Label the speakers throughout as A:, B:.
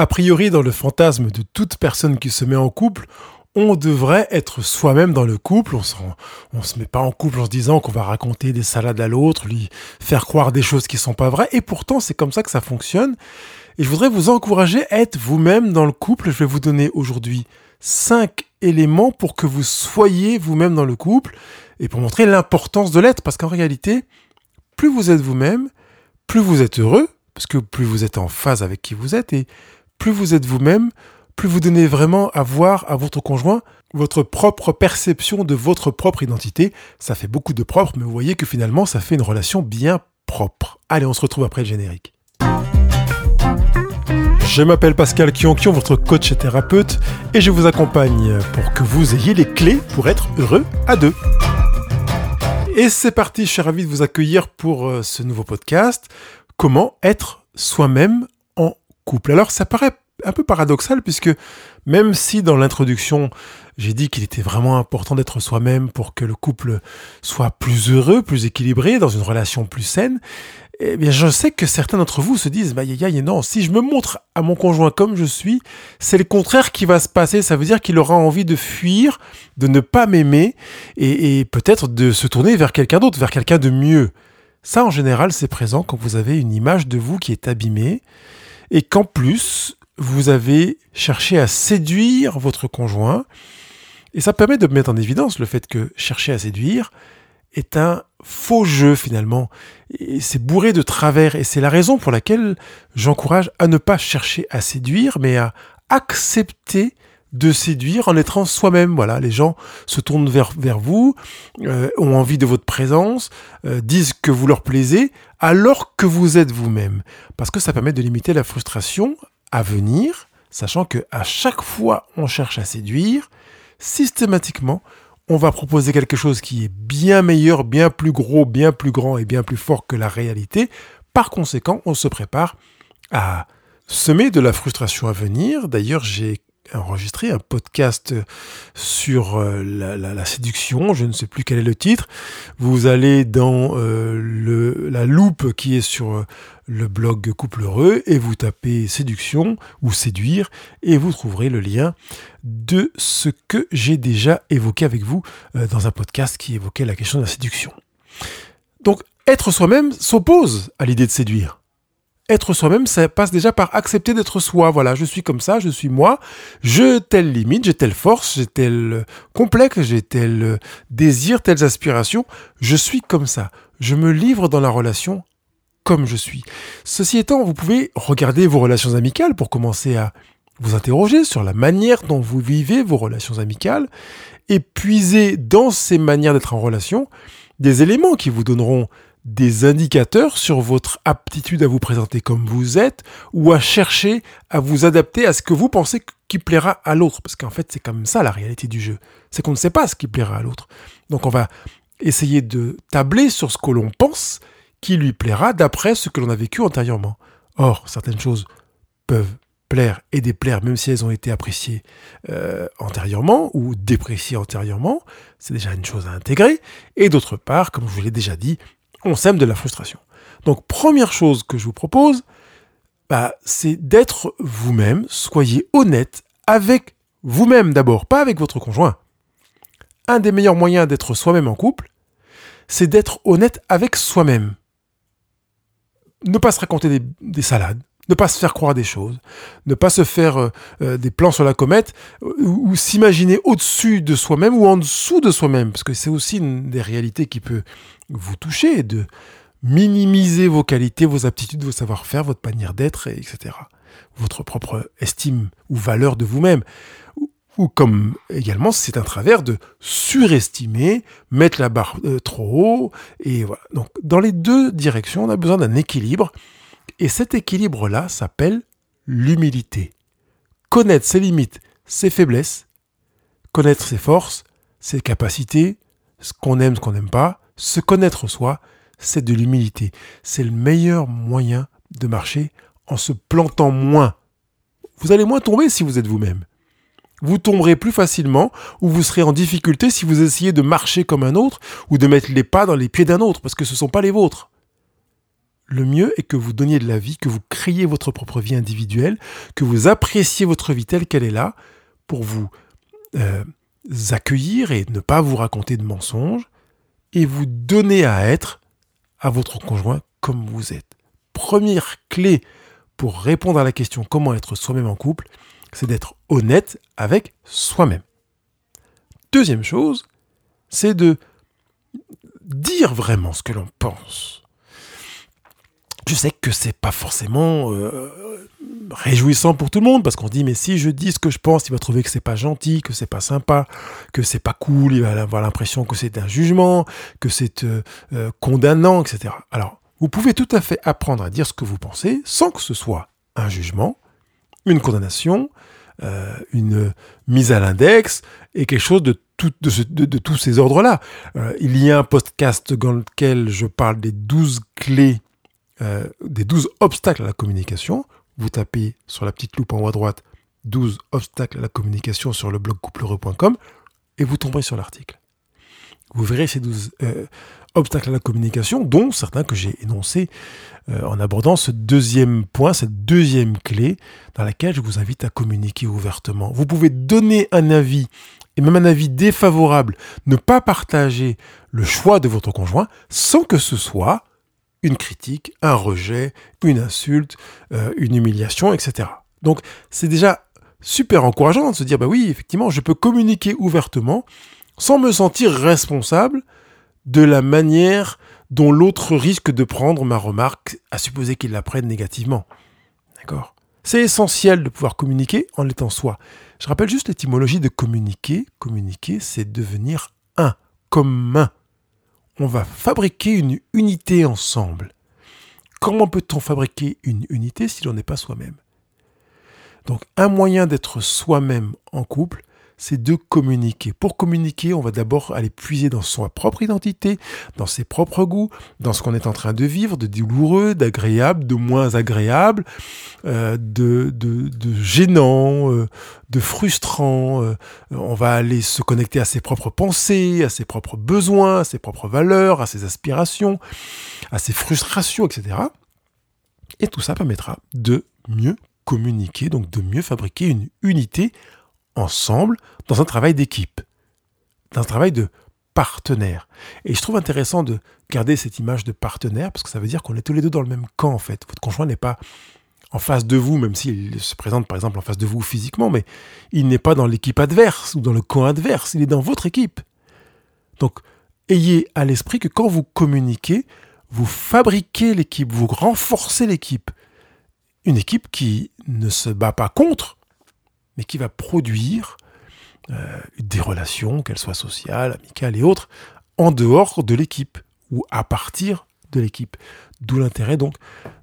A: A priori, dans le fantasme de toute personne qui se met en couple, on devrait être soi-même dans le couple. On se, se met pas en couple en se disant qu'on va raconter des salades à l'autre, lui faire croire des choses qui sont pas vraies. Et pourtant, c'est comme ça que ça fonctionne. Et je voudrais vous encourager à être vous-même dans le couple. Je vais vous donner aujourd'hui cinq éléments pour que vous soyez vous-même dans le couple et pour montrer l'importance de l'être. Parce qu'en réalité, plus vous êtes vous-même, plus vous êtes heureux, parce que plus vous êtes en phase avec qui vous êtes, et plus vous êtes vous-même, plus vous donnez vraiment à voir à votre conjoint votre propre perception de votre propre identité. Ça fait beaucoup de propre, mais vous voyez que finalement, ça fait une relation bien propre. Allez, on se retrouve après le générique. Je m'appelle Pascal Kionkion, votre coach et thérapeute, et je vous accompagne pour que vous ayez les clés pour être heureux à deux. Et c'est parti, je suis de vous accueillir pour euh, ce nouveau podcast. Comment être soi-même couple Alors ça paraît un peu paradoxal puisque même si dans l'introduction j'ai dit qu'il était vraiment important d'être soi-même pour que le couple soit plus heureux, plus équilibré, dans une relation plus saine, eh bien je sais que certains d'entre vous se disent bah y non, si je me montre à mon conjoint comme je suis, c'est le contraire qui va se passer. Ça veut dire qu'il aura envie de fuir, de ne pas m'aimer et peut-être de se tourner vers quelqu'un d'autre, vers quelqu'un de mieux. Ça, en général, c'est présent quand vous avez une image de vous qui est abîmée et qu'en plus, vous avez cherché à séduire votre conjoint. Et ça permet de mettre en évidence le fait que chercher à séduire est un faux jeu finalement. Et c'est bourré de travers. Et c'est la raison pour laquelle j'encourage à ne pas chercher à séduire, mais à accepter de séduire en étant soi-même. Voilà, les gens se tournent vers, vers vous, euh, ont envie de votre présence, euh, disent que vous leur plaisez, alors que vous êtes vous-même. Parce que ça permet de limiter la frustration à venir, sachant que à chaque fois on cherche à séduire, systématiquement, on va proposer quelque chose qui est bien meilleur, bien plus gros, bien plus grand et bien plus fort que la réalité. Par conséquent, on se prépare à semer de la frustration à venir. D'ailleurs, j'ai enregistré un podcast sur euh, la, séduction, je ne sais plus quel est le titre. Vous allez dans euh, le, la loupe qui est sur euh, le blog Couple Heureux et vous tapez séduction ou séduire et vous trouverez le lien de ce que j'ai déjà évoqué avec vous dans un podcast qui évoquait la question de la séduction. Donc être soi-même s'oppose à l'idée de séduire être soi-même, ça passe déjà par accepter d'être soi. Voilà, je suis comme ça, je suis moi, je telle limite, j'ai telle force, j'ai tel complexe, j'ai tel désir, telles aspirations. Je suis comme ça. Je me livre dans la relation comme je suis. Ceci étant, vous pouvez regarder vos relations amicales pour commencer à vous interroger sur la manière dont vous vivez vos relations amicales et puiser dans ces manières d'être en relation des éléments qui vous donneront des indicateurs sur votre aptitude à vous présenter comme vous êtes ou à chercher à vous adapter à ce que vous pensez qui plaira à l'autre? Parce qu'en fait, c'est comme ça la réalité du jeu. C'est qu'on ne sait pas ce qui plaira à l'autre. Donc on va essayer de tabler sur ce que l'on pense qui lui plaira d'après ce que l'on a vécu antérieurement. Or, certaines choses peuvent plaire et déplaire, même si elles ont été appréciées euh, antérieurement ou dépréciées antérieurement, c'est déjà une chose à intégrer. Et d'autre part, comme je vous l'ai déjà dit, on sème de la frustration. Donc première chose que je vous propose, bah, c'est d'être vous-même, soyez honnête avec vous-même d'abord, pas avec votre conjoint. Un des meilleurs moyens d'être soi-même en couple, c'est d'être honnête avec soi-même. Ne pas se raconter des, salades, ne pas se faire croire des choses, ne pas se faire euh, euh, des plans sur la comète, ou, ou s'imaginer au-dessus de soi-même ou en dessous de soi-même, parce que c'est aussi une des réalités qui peut vous toucher, de minimiser vos qualités, vos aptitudes, vos savoir-faire, votre manière d'être, etc. Votre propre estime ou valeur de vous-même. Ou, comme également, c'est un travers de surestimer, mettre la barre euh, trop haut. Et voilà. Donc, dans les deux directions, on a besoin d'un équilibre. Et cet équilibre-là s'appelle l'humilité. Connaître ses limites, ses faiblesses, connaître ses forces, ses capacités, ce qu'on aime, ce qu'on n'aime pas, se connaître soi, c'est de l'humilité. C'est le meilleur moyen de marcher en se plantant moins. Vous allez moins tomber si vous êtes vous-même. Vous tomberez plus facilement ou vous serez en difficulté si vous essayez de marcher comme un autre ou de mettre les pas dans les pieds d'un autre parce que ce ne sont pas les vôtres. Le mieux est que vous donniez de la vie, que vous créiez votre propre vie individuelle, que vous appréciez votre vie telle qu'elle est là, pour vous euh, accueillir et ne pas vous raconter de mensonges, et vous donner à être à votre conjoint comme vous êtes. Première clé pour répondre à la question comment être soi-même en couple, c'est d'être honnête avec soi-même. Deuxième chose, c'est de dire vraiment ce que l'on pense. Je sais que c'est pas forcément euh, réjouissant pour tout le monde parce qu'on dit mais si je dis ce que je pense, il va trouver que c'est pas gentil, que c'est pas sympa, que c'est pas cool, il va avoir l'impression que c'est un jugement, que c'est euh, euh, condamnant, etc. Alors, vous pouvez tout à fait apprendre à dire ce que vous pensez sans que ce soit un jugement, une condamnation, une mise à l'index et quelque chose de tous ces ordres-là. Il y a un podcast dans lequel je parle des 12 clés, euh, des 12 obstacles à la communication. Vous tapez sur la petite loupe en haut à droite 12 obstacles à la communication sur le blog couplereux.com et vous tomberez sur l'article. Vous verrez ces 12 euh, obstacles à la communication, dont certains que j'ai énoncés en abordant ce deuxième point, cette deuxième clé dans laquelle je vous invite à communiquer ouvertement. Vous pouvez donner un avis et même un avis défavorable, ne pas partager le choix de votre conjoint sans que ce soit une critique, un rejet, une insulte, euh, une humiliation, etc. Donc c'est déjà super encourageant de se dire, bah oui, effectivement, je peux communiquer ouvertement sans me sentir responsable de la manière dont l'autre risque de prendre ma remarque, à supposer qu'il la prenne négativement. D'accord? C'est essentiel de pouvoir communiquer en étant soi. Je rappelle juste l'étymologie de communiquer. Communiquer, c'est devenir un, commun. On va fabriquer une unité ensemble. Comment peut-on fabriquer une unité si l'on n'est pas soi-même? Donc un moyen d'être soi-même en couple, c'est de communiquer. Pour communiquer, on va d'abord aller puiser dans sa propre identité, dans ses propres goûts, dans ce qu'on est en train de vivre, de douloureux, d'agréable, de moins agréable, euh, de, de, gênant, euh, de frustrant. Euh, on va aller se connecter à ses propres pensées, à ses propres besoins, à ses propres valeurs, à ses aspirations, à ses frustrations, etc. Et tout ça permettra de mieux communiquer, donc de mieux fabriquer une unité ensemble dans un travail d'équipe, dans un travail de partenaire. Et je trouve intéressant de garder cette image de partenaire parce que ça veut dire qu'on est tous les deux dans le même camp en fait. Votre conjoint n'est pas en face de vous, même s'il se présente par exemple en face de vous physiquement, mais il n'est pas dans l'équipe adverse ou dans le camp adverse, il est dans votre équipe. Donc ayez à l'esprit que quand vous communiquez, vous fabriquez l'équipe, vous renforcez l'équipe. Une équipe qui ne se bat pas contre, mais qui va produire euh, des relations, qu'elles soient sociales, amicales et autres, en dehors de l'équipe ou à partir de l'équipe. D'où l'intérêt donc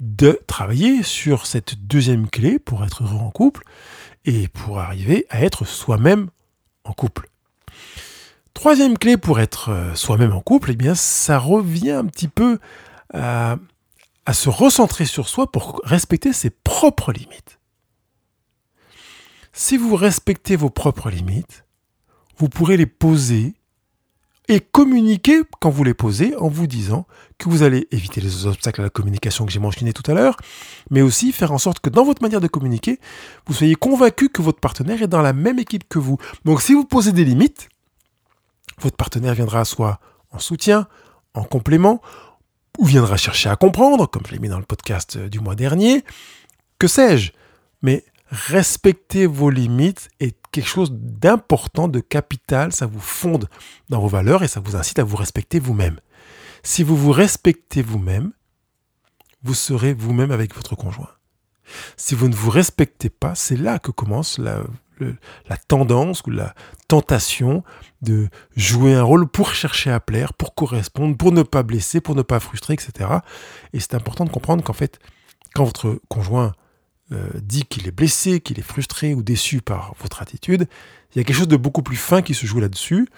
A: de travailler sur cette deuxième clé pour être heureux en couple et pour arriver à être soi-même en couple. Troisième clé pour être euh, soi-même en couple, eh bien, ça revient un petit peu à se recentrer sur soi pour respecter ses propres limites. Si vous respectez vos propres limites, vous pourrez les poser et communiquer quand vous les posez en vous disant que vous allez éviter les obstacles à la communication que j'ai mentionné tout à l'heure, mais aussi faire en sorte que dans votre manière de communiquer, vous soyez convaincu que votre partenaire est dans la même équipe que vous. Donc si vous posez des limites, votre partenaire viendra soit en soutien, en complément, ou viendra chercher à comprendre, comme je l'ai mis dans le podcast du mois dernier, que sais-je. Mais respecter vos limites est quelque chose d'important, de capital, ça vous fonde dans vos valeurs et ça vous incite à vous respecter vous-même. Si vous vous respectez vous-même, vous serez vous-même avec votre conjoint. Si vous ne vous respectez pas, c'est là que commence la, tendance ou la tentation de jouer un rôle pour chercher à plaire, pour correspondre, pour ne pas blesser, pour ne pas frustrer, etc. Et c'est important de comprendre qu'en fait, quand votre conjoint euh, dit qu'il est blessé, qu'il est frustré ou déçu par votre attitude, il y a quelque chose de beaucoup plus fin qui se joue là-dessus.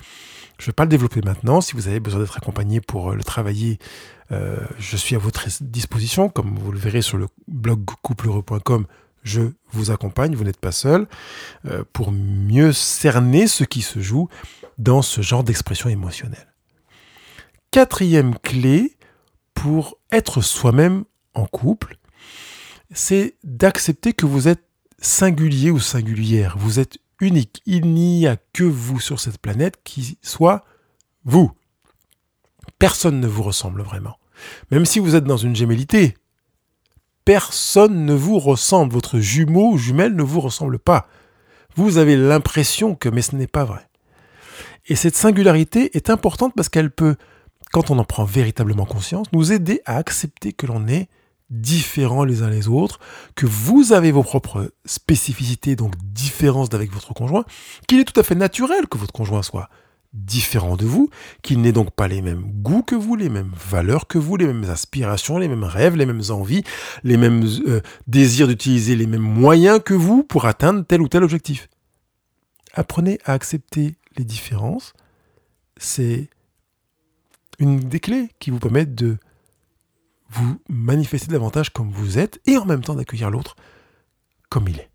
A: Je ne vais pas le développer maintenant. Si vous avez besoin d'être accompagné pour euh, le travailler, euh, je suis à votre disposition. Comme vous le verrez sur le blog coupleheureux.com, je vous accompagne, vous n'êtes pas seul, pour mieux cerner ce qui se joue dans ce genre d'expression émotionnelle. Quatrième clé pour être soi-même en couple, c'est d'accepter que vous êtes singulier ou singulière, vous êtes unique. Il n'y a que vous sur cette planète qui soit vous. Personne ne vous ressemble vraiment. Même si vous êtes dans une gémellité, personne ne vous ressemble. Votre jumeau ou jumelle ne vous ressemble pas. Vous avez l'impression que, mais ce n'est pas vrai. Et cette singularité est importante parce qu'elle peut, quand on en prend véritablement conscience, nous aider à accepter que l'on est différents les uns les autres, que vous avez vos propres spécificités, donc différences d'avec votre conjoint, qu'il est tout à fait naturel que votre conjoint soit différent de vous, qu'il n'ait donc pas les mêmes goûts que vous, les mêmes valeurs que vous, les mêmes aspirations, les mêmes rêves, les mêmes envies, les mêmes euh, désirs d'utiliser les mêmes moyens que vous pour atteindre tel ou tel objectif. Apprenez à accepter les différences. C'est une des clés qui vous permettent de vous manifester davantage comme vous êtes et en même temps d'accueillir l'autre comme il est.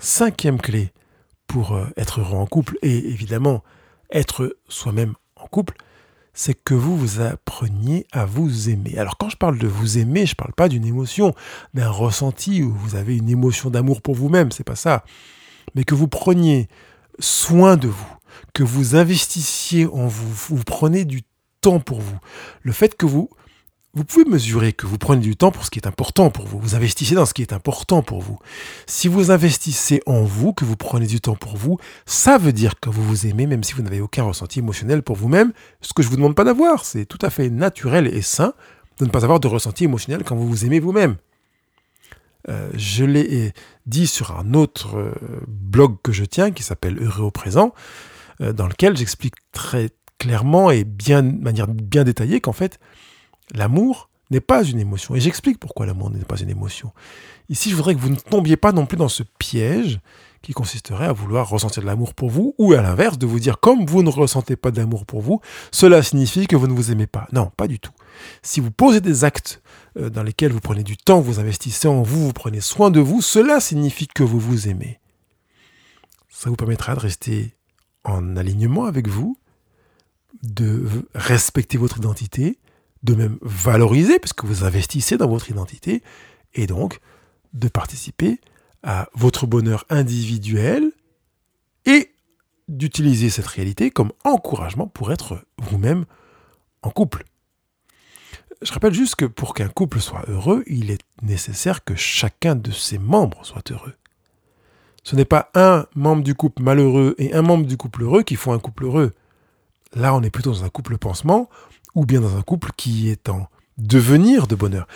A: Cinquième clé pour euh, être heureux en couple et évidemment être soi-même en couple, c'est que vous vous appreniez à vous aimer. Alors quand je parle de vous aimer, je ne parle pas d'une émotion, d'un ressenti où vous avez une émotion d'amour pour vous-même, c'est pas ça. Mais que vous preniez soin de vous, que vous investissiez en vous, vous prenez du temps pour vous. Le fait que vous vous pouvez mesurer que vous prenez du temps pour ce qui est important pour vous. Vous investissez dans ce qui est important pour vous. Si vous investissez en vous, que vous prenez du temps pour vous, ça veut dire que vous vous aimez même si vous n'avez aucun ressenti émotionnel pour vous-même. Ce que je vous demande pas d'avoir, c'est tout à fait naturel et sain de ne pas avoir de ressenti émotionnel quand vous vous aimez vous-même. Euh, je l'ai dit sur un autre euh, blog que je tiens qui s'appelle Heureux au présent, euh, dans lequel j'explique très clairement et bien, de manière bien détaillée qu'en fait, L'amour n'est pas une émotion. Et j'explique pourquoi l'amour n'est pas une émotion. Ici, je voudrais que vous ne tombiez pas non plus dans ce piège qui consisterait à vouloir ressentir de l'amour pour vous, ou à l'inverse, de vous dire, comme vous ne ressentez pas d'amour pour vous, cela signifie que vous ne vous aimez pas. Non, pas du tout. Si vous posez des actes euh, dans lesquels vous prenez du temps, vous investissez en vous, vous prenez soin de vous, cela signifie que vous vous aimez. Ça vous permettra de rester en alignement avec vous, de respecter votre identité, de même valoriser, puisque vous investissez dans votre identité, et donc de participer à votre bonheur individuel et d'utiliser cette réalité comme encouragement pour être vous-même en couple. Je rappelle juste que pour qu'un couple soit heureux, il est nécessaire que chacun de ses membres soit heureux. Ce n'est pas un membre du couple malheureux et un membre du couple heureux qui font un couple heureux. Là, on est plutôt dans un couple pansement ou bien dans un couple qui est en devenir de bonheur.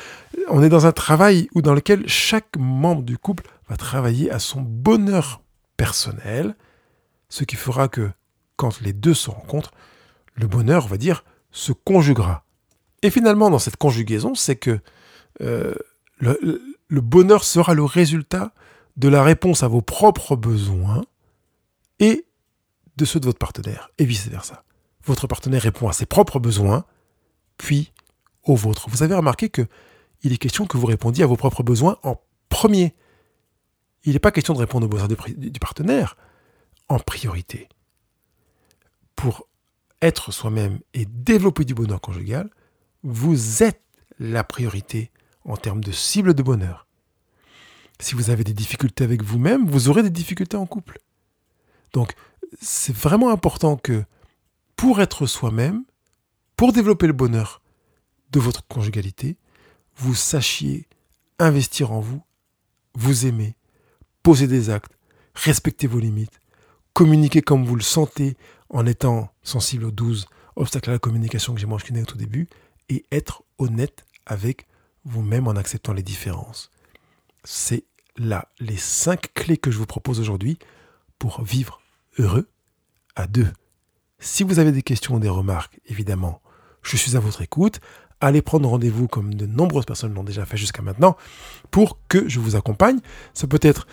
A: On est dans un travail où dans lequel chaque membre du couple va travailler à son bonheur personnel, ce qui fera que quand les deux se rencontrent, le bonheur, on va dire, se conjuguera. Et finalement, dans cette conjugaison, c'est que euh, le, le bonheur sera le résultat de la réponse à vos propres besoins et de ceux de votre partenaire, et vice-versa votre partenaire répond à ses propres besoins, puis aux vôtres. Vous avez remarqué que il est question que vous répondiez à vos propres besoins en premier. Il n'est pas question de répondre aux besoins du partenaire en priorité. Pour être soi-même et développer du bonheur conjugal, vous êtes la priorité en termes de cible de bonheur. Si vous avez des difficultés avec vous-même, vous aurez des difficultés en couple. Donc, c'est vraiment important que pour être soi-même, pour développer le bonheur de votre conjugalité, vous sachiez investir en vous, vous aimer, poser des actes, respecter vos limites, communiquer comme vous le sentez en étant sensible aux 12 obstacles à la communication que j'ai mentionné au tout début, et être honnête avec vous-même en acceptant les différences. C'est là les cinq clés que je vous propose aujourd'hui pour vivre heureux à deux. Si vous avez des questions ou des remarques, évidemment, je suis à votre écoute. Allez prendre rendez-vous comme de nombreuses personnes l'ont déjà fait jusqu'à maintenant pour que je vous accompagne. Ça peut être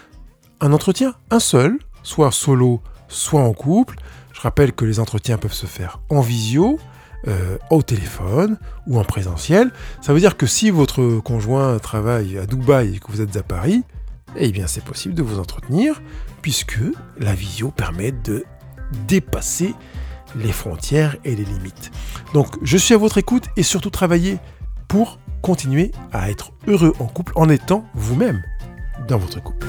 A: un entretien, un seul, soit solo, soit en couple. Je rappelle que les entretiens peuvent se faire en visio, euh, au téléphone ou en présentiel. Ça veut dire que si votre conjoint travaille à Dubaï et que vous êtes à Paris, eh bien c'est possible de vous entretenir puisque la visio permet de dépasser les frontières et les limites. Donc je suis à votre écoute et surtout travailler pour continuer à être heureux en couple en étant vous-même dans votre couple.